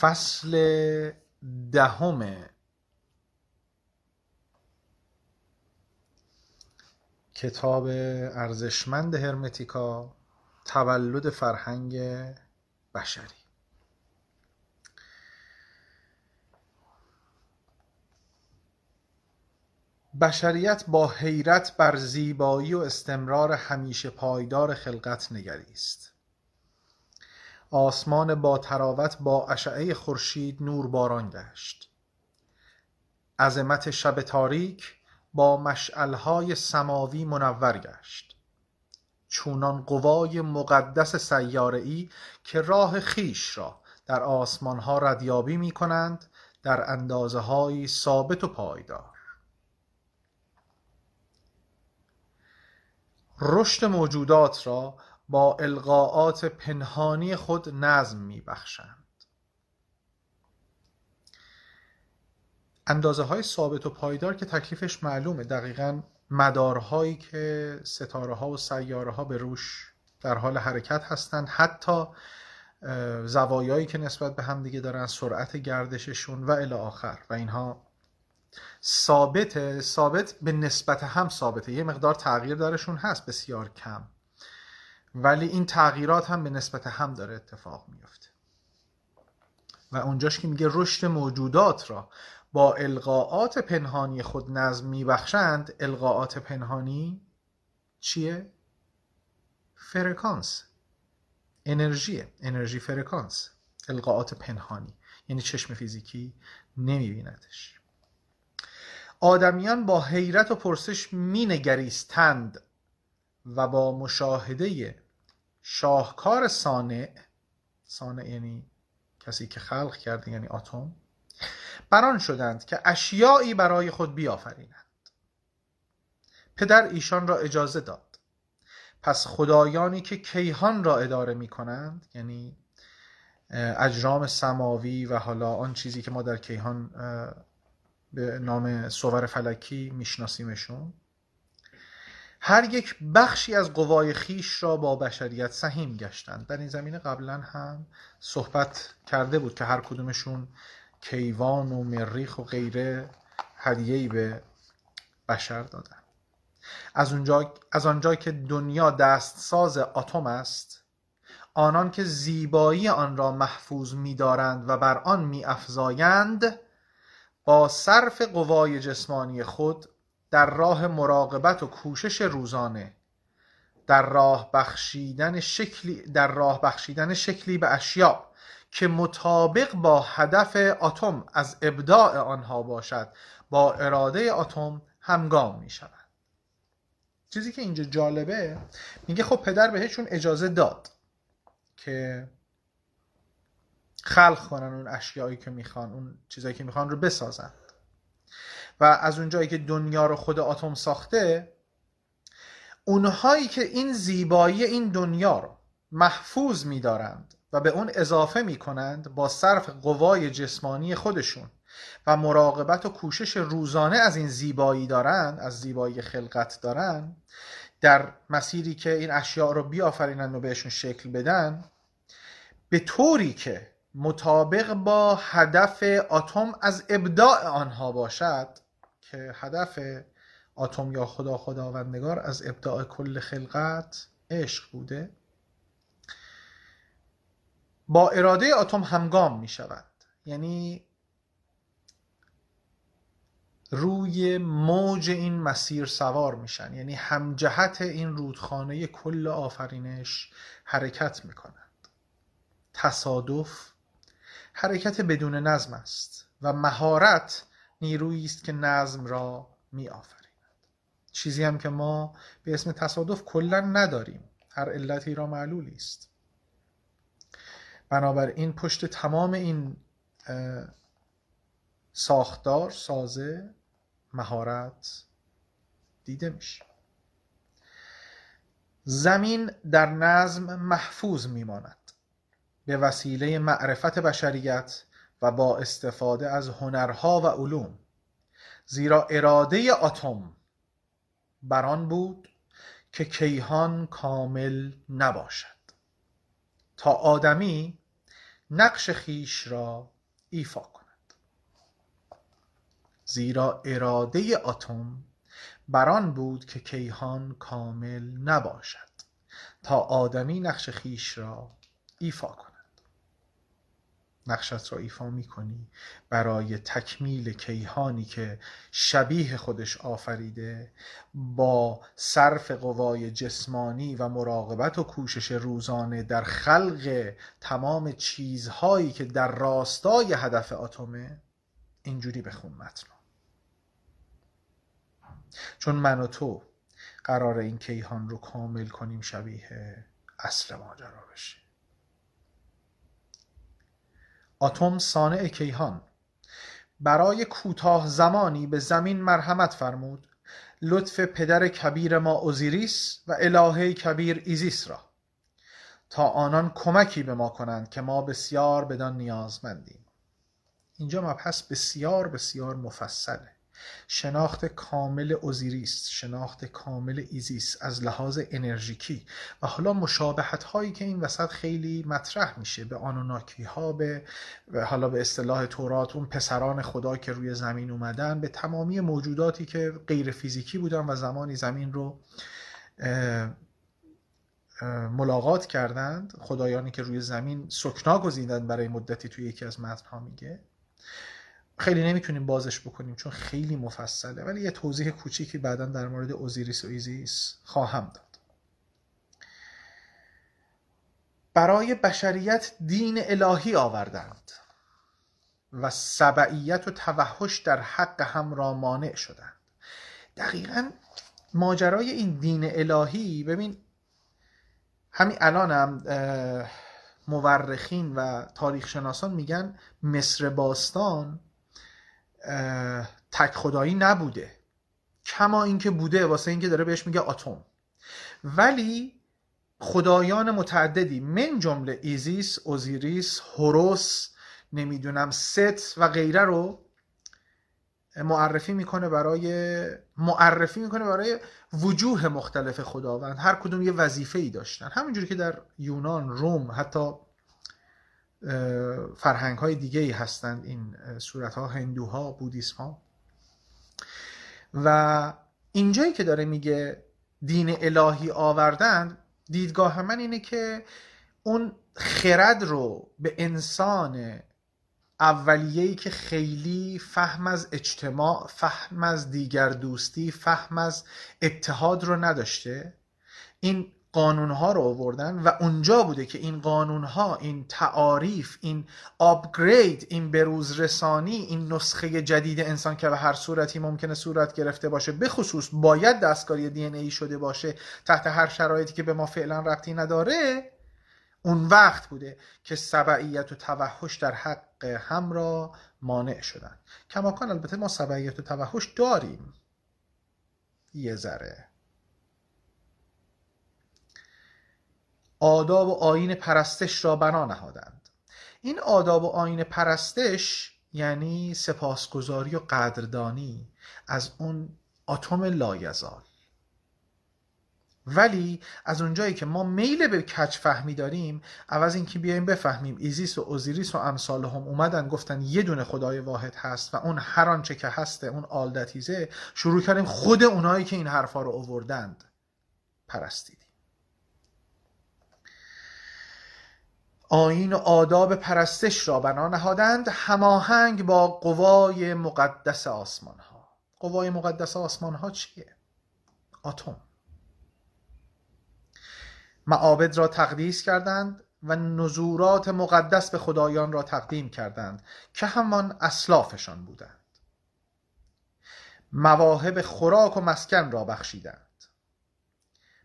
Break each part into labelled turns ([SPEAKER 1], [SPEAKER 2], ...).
[SPEAKER 1] فصل دهم. کتاب ارزشمند هرمتیکا تولد فرهنگ بشری. بشریت با حیرت بر زیبایی و استمرار همیشه پایدار خلقت نگریست. آسمان با تراوت با اشعه خورشید نورباران گشت. عظمت شب تاریک با مشعلهای سماوی منور گشت. چونان قوای مقدس سیاره که راه خیش را در آسمان ها ردیابی می کنند در اندازه های ثابت و پایدار. رشد موجودات را با القاعات پنهانی خود نظم می بخشند اندازه های ثابت و پایدار که تکلیفش معلومه دقیقا مدارهایی که ستاره ها و سیاره ها به روش در حال حرکت هستند حتی زوایایی که نسبت به هم دیگه دارن سرعت گردششون و الی آخر. و اینها ثابت ثابت به نسبت هم ثابته. یه مقدار تغییر دارشون هست بسیار کم. ولی این تغییرات هم به نسبت هم داره اتفاق میفته و اونجاش که میگه رشد موجودات را با القاعات پنهانی خود نظم میبخشند القاعات پنهانی چیه؟ فرکانس. انرژیه. انرژی فرکانس. القاعات پنهانی. یعنی چشم فیزیکی نمیبیندش. آدمیان با حیرت و پرسش مینگریستند و با مشاهده شاهکار صانع صانع یعنی کسی که خلق کرده یعنی اتم بران شدند که اشیایی برای خود بیافرینند. پدر ایشان را اجازه داد. پس خدایانی که کیهان را اداره می کنند یعنی اجرام سماوی و حالا آن چیزی که ما در کیهان به نام صور فلکی میشناسیمشون هر یک بخشی از قوای خیش را با بشریت سهیم گشتند. در این زمینه قبلا هم صحبت کرده بود که هر کدومشون کیوان و مریخ و غیره هدیه‌ای به بشر دادن. از اونجا از آنجا که دنیا دستساز اتم است آنان که زیبایی آن را محفوظ می‌دارند و بر آن می‌افزایند با صرف قوای جسمانی خود در راه مراقبت و کوشش روزانه در راه بخشیدن شکلی در راه بخشیدن شکلی به اشیاء که مطابق با هدف اتم از ابداع آنها باشد با اراده اتم همگام می شود چیزی که اینجا جالبه میگه خب پدر بهشون اجازه داد که خلق کنن اون اشیایی که می‌خوان اون چیزایی که می‌خوان رو بسازن. و از اونجایی که دنیا رو خود اتم ساخته اونهایی که این زیبایی این دنیا رو محفوظ میدارند و به اون اضافه می کنند با صرف قوای جسمانی خودشون و مراقبت و کوشش روزانه از این زیبایی دارن از زیبایی خلقت دارن در مسیری که این اشیاء رو بیافرینند و بهشون شکل بدن به طوری که مطابق با هدف اتم از ابداع آنها باشد که هدف اتم یا خدا خداوندگار از ابداع کل خلقت عشق بوده با اراده اتم همگام می شود. یعنی روی موج این مسیر سوار میشن یعنی همجهت این رودخانه کل آفرینش حرکت می کنند تصادف حرکت بدون نظم است و مهارت نیرویی است که نظم را می آفریند چیزی هم که ما به اسم تصادف کلا نداریم هر علتی را معلولی است. بنابراین پشت تمام این ساختار سازه مهارت دیده میشه زمین در نظم محفوظ میماند. به وسیله معرفت بشریت و با استفاده از هنرها و علوم. زیرا اراده اتم بران بود که کیهان کامل نباشد. تا آدمی نقش خیش را ایفا کند. زیرا اراده اتم بران بود که کیهان کامل نباشد. تا آدمی نقش خیش را ایفا کند. نقشت را ایفا می‌کنی. برای تکمیل کیهانی که شبیه خودش آفریده با صرف قوای جسمانی و مراقبت و کوشش روزانه در خلق تمام چیزهایی که در راستای هدف اتمه اینجوری بخون متن چون من و تو قرار این کیهان رو کامل کنیم شبیه اصل ماجرا بشه آتوم صانع کیهان. برای کوتاه زمانی به زمین مرحمت فرمود. لطف پدر کبیر ما اوزیریس و الهه کبیر ایزیس را. تا آنان کمکی به ما کنند که ما بسیار بدان نیازمندیم. اینجا مبحث بسیار بسیار مفصله. شناخت کامل اوزیریس شناخت کامل ایزیس از لحاظ انرژیکی. و حالا مشابهت هایی که این وسط خیلی مطرح میشه به آنوناکی ها به حالا به اصطلاح تورات اون پسران خدا که روی زمین اومدن به تمامی موجوداتی که غیر فیزیکی بودن و زمانی زمین رو ملاقات کردند. خدایانی که روی زمین سکنا گزیدند برای مدتی توی یکی از متنها میگه. خیلی نمی‌تونیم بازش بکنیم چون خیلی مفصله. ولی یه توضیح کوچیکی بعدا در مورد اوزیریس و ایزیس خواهم داد. برای بشریت دین الهی آوردند و سبعیت و توحش در حق هم را مانع شدند. دقیقا ماجرای این دین الهی ببین همین الانم مورخین و تاریخ شناسان میگن مصر باستان تک خدایی نبوده. کما اینکه بوده واسه اینکه داره بهش میگه اتم. ولی خدایان متعددی من جمله ایزیس، اوزیریس، هوروس نمی‌دونم ست و غیره رو معرفی می‌کنه برای معرفی می‌کنه برای وجوه مختلف خداوند. هر کدوم یه وظیفه ای داشتن. همینجوری که در یونان روم حتی فرهنگ های دیگه ای هستند این صورت ها هندوها بودیسم ها و اینجایی که داره میگه دین الهی آوردند دیدگاه من اینه که اون خرد رو به انسان اولیه‌ای که خیلی فهم از اجتماع فهم از دیگر دوستی فهم از اتحاد رو نداشته این قانون ها رو آوردن و اونجا بوده که این قانون ها این تعاریف این آپگرید این بروز رسانی این نسخه جدید انسان که به هر صورتی ممکنه صورت گرفته باشه به خصوص باید دستکاری دی ای شده باشه تحت هر شرایطی که به ما فعلا ربطی نداره اون وقت بوده که سبعیت و توحش در حق هم را مانع شدن. کماکان البته ما سبعیت و توحش داریم. یه ذره. آداب و آین پرستش را بنا نهادند. این آداب و آین پرستش یعنی سپاسگزاری و قدردانی از اون آتوم لایزال. ولی از اونجایی که ما میل به کج فهمی داریم عوض اینکه بیایم بفهمیم ایزیس و اوزیریس و امثال هم اومدن گفتن یه دونه خدای واحد هست و اون هر آنچه که هست اون all that is ه شروع کردیم خود اونایی که این حرفا رو اووردند پرستید آیین و آداب پرستش را بنا نهادند هماهنگ با قوای مقدس آسمان ها قوای مقدس آسمان ها چیه؟ آتوم معابد را تقدیس کردند و نزورات مقدس به خدایان را تقدیم کردند که همان اسلافشان بودند. مواهب خوراک و مسکن را بخشیدند.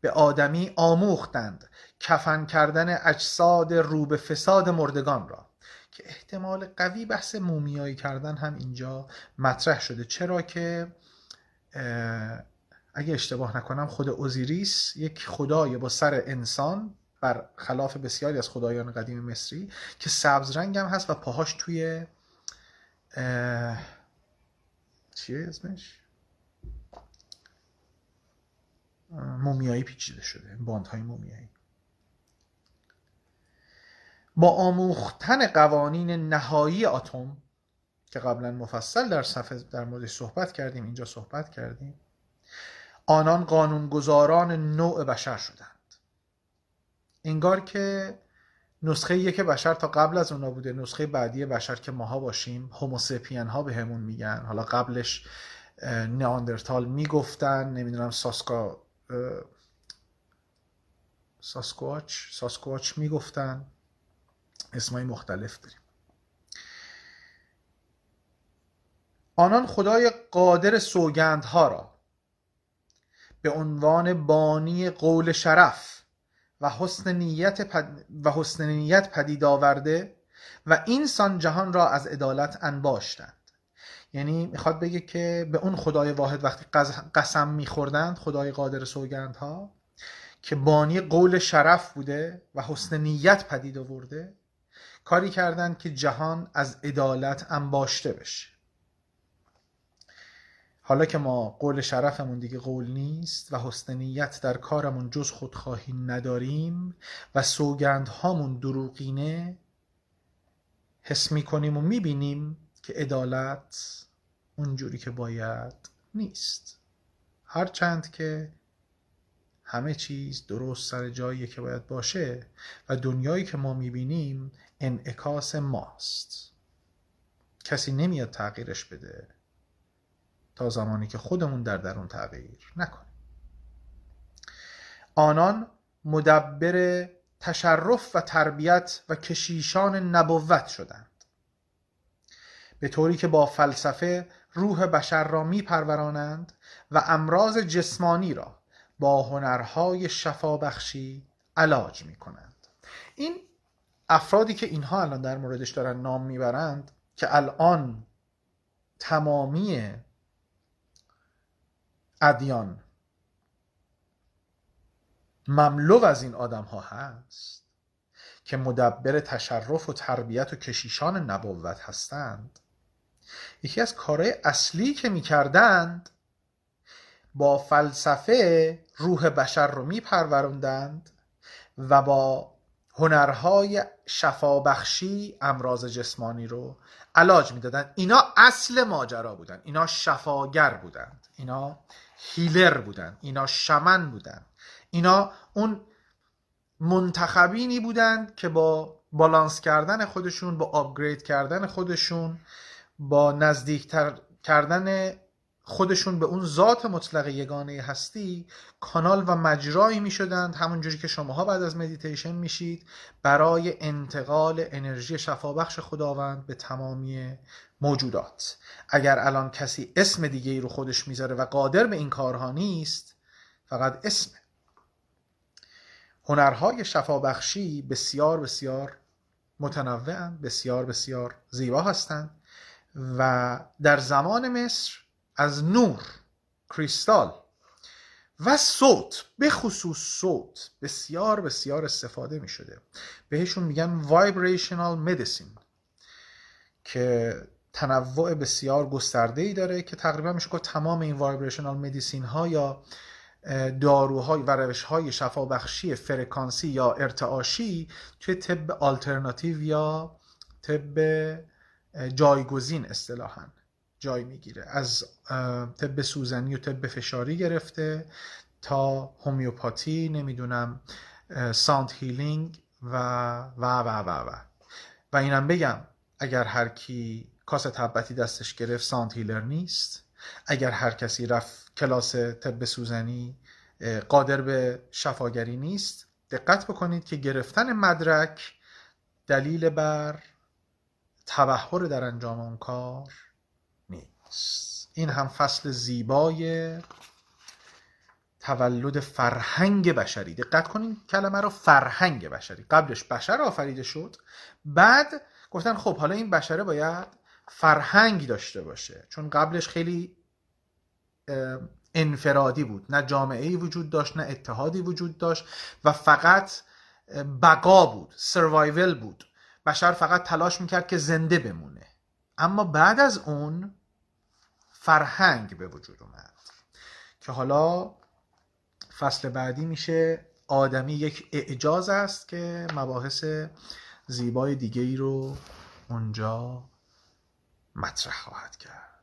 [SPEAKER 1] به آدمی آموختند کفن کردن اجساد رو به فساد مردگان را که احتمال قوی بحث مومیایی کردن هم اینجا مطرح شده. چرا که اگه اشتباه نکنم خود اوزیریس یک خدای با سر انسان بر خلاف بسیاری از خدایان قدیم مصری که سبز رنگ هم هست و پاهاش توی چیه اسمش؟ مومیایی پیچیده شده باندهای مومیایی. با آموختن قوانین نهایی اتم که قبلا مفصل در صفحه در موردش صحبت کردیم اینجا صحبت کردیم آنان قانونگذاران نوع بشر شدند. انگار که نسخه یک بشر تا قبل از اونا بوده نسخه بعدی بشر که ماها باشیم هوموسپین ها به همون میگن. حالا قبلش نیاندرتال می‌گفتن نمی‌دونم ساسکا ساسکواچ ساسکواچ می‌گفتن اسمای مختلف داریم. آنان خدای قادر سوگندها را به عنوان بانی قول شرف و حسن نیت, پد... و حسن نیت پدید آورده و این سان جهان را از عدالت انباشتند. یعنی می‌خواد بگه که به اون خدای واحد وقتی قسم میخوردند خدای قادر سوگندها که بانی قول شرف بوده و حسن نیت پدید آورده کاری کردند که جهان از عدالت انباشته بشه. حالا که ما قول شرفمون دیگه قول نیست و حسن نیت در کارمون جز خودخواهی نداریم و سوگندهامون دروغینه حس می‌کنیم و می‌بینیم که عدالت اونجوری که باید نیست. هرچند که همه چیز درست سر جایی که باید باشه و دنیایی که ما می‌بینیم انعکاس ماست. کسی نمیاد تغییرش بده تا زمانی که خودمون در درون تغییر نکنیم. آنان مدبر تشرف و تربیت و کشیشان نبوت شدند. به طوری که با فلسفه روح بشر را میپرورانند و امراض جسمانی را با هنرهای شفابخشی علاج می کنند این افرادی که اینها الان در موردش دارن نام می‌برند که الان تمامی ادیان مملو از این آدم ها هست که مدبر تشرف و تربیت و کشیشان نبوت هستند. یکی از کارهای اصلی که می‌کردند با فلسفه روح بشر رو میپروروندند و با هنرهای شفابخشی امراض جسمانی رو علاج می‌دادند. اینا اصل ماجرا بودن اینا شفاگر بودند. اینا هیلر بودن اینا شمن بودن اینا اون منتخبینی بودند که با بالانس کردن خودشون با آپگرید کردن خودشون با نزدیکتر کردن خودشون به اون ذات مطلق یگانه هستی کانال و مجرایی می شدند همونجوری که شماها بعد از مدیتیشن میشید برای انتقال انرژی شفابخش خداوند به تمامی موجودات. اگر الان کسی اسم دیگه ای رو خودش می‌ذاره و قادر به این کارها نیست فقط اسم. هنرهای شفابخشی بسیار بسیار متنوعن بسیار بسیار زیبا هستند و در زمان مصر از نور کریستال و صوت به خصوص صوت بسیار بسیار استفاده می شده بهشون میگن vibrational medicine که تنوع بسیار گسترده ای داره که تقریبا میشه که تمام این vibrational medicine ها یا داروهای و روش های شفابخشی فرکانسی یا ارتعاشی توی طب آلترناتیو یا طب جایگزین اصطلاحا جای می‌گیره. از طب سوزنی و طب فشاری گرفته تا هومیوپاتی نمی‌دونم sound healing و و و و و. و اینم بگم اگر هر کی کاس تبتی دستش گرفت sound healer نیست. اگر هر کسی رفت کلاس طب سوزنی قادر به شفاگری نیست دقت بکنید که گرفتن مدرک دلیل بر تبهر در انجام اون کار نیست. این هم فصل زیبای تولد فرهنگ بشری. دقت کنید کلمه رو فرهنگ بشری. قبلش بشر آفریده شد بعد گفتن خب حالا این بشره باید فرهنگ داشته باشه. چون قبلش خیلی انفرادی بود. نه جامعه وجود داشت نه اتحادی وجود داشت و فقط بقا بود سروایول بود. بشر فقط تلاش می‌کرد که زنده بمونه. اما بعد از اون فرهنگ به وجود اومد که حالا فصل بعدی میشه. آدمی یک اعجاز است که مباحث زیبای دیگه ای رو اونجا مطرح خواهد کرد.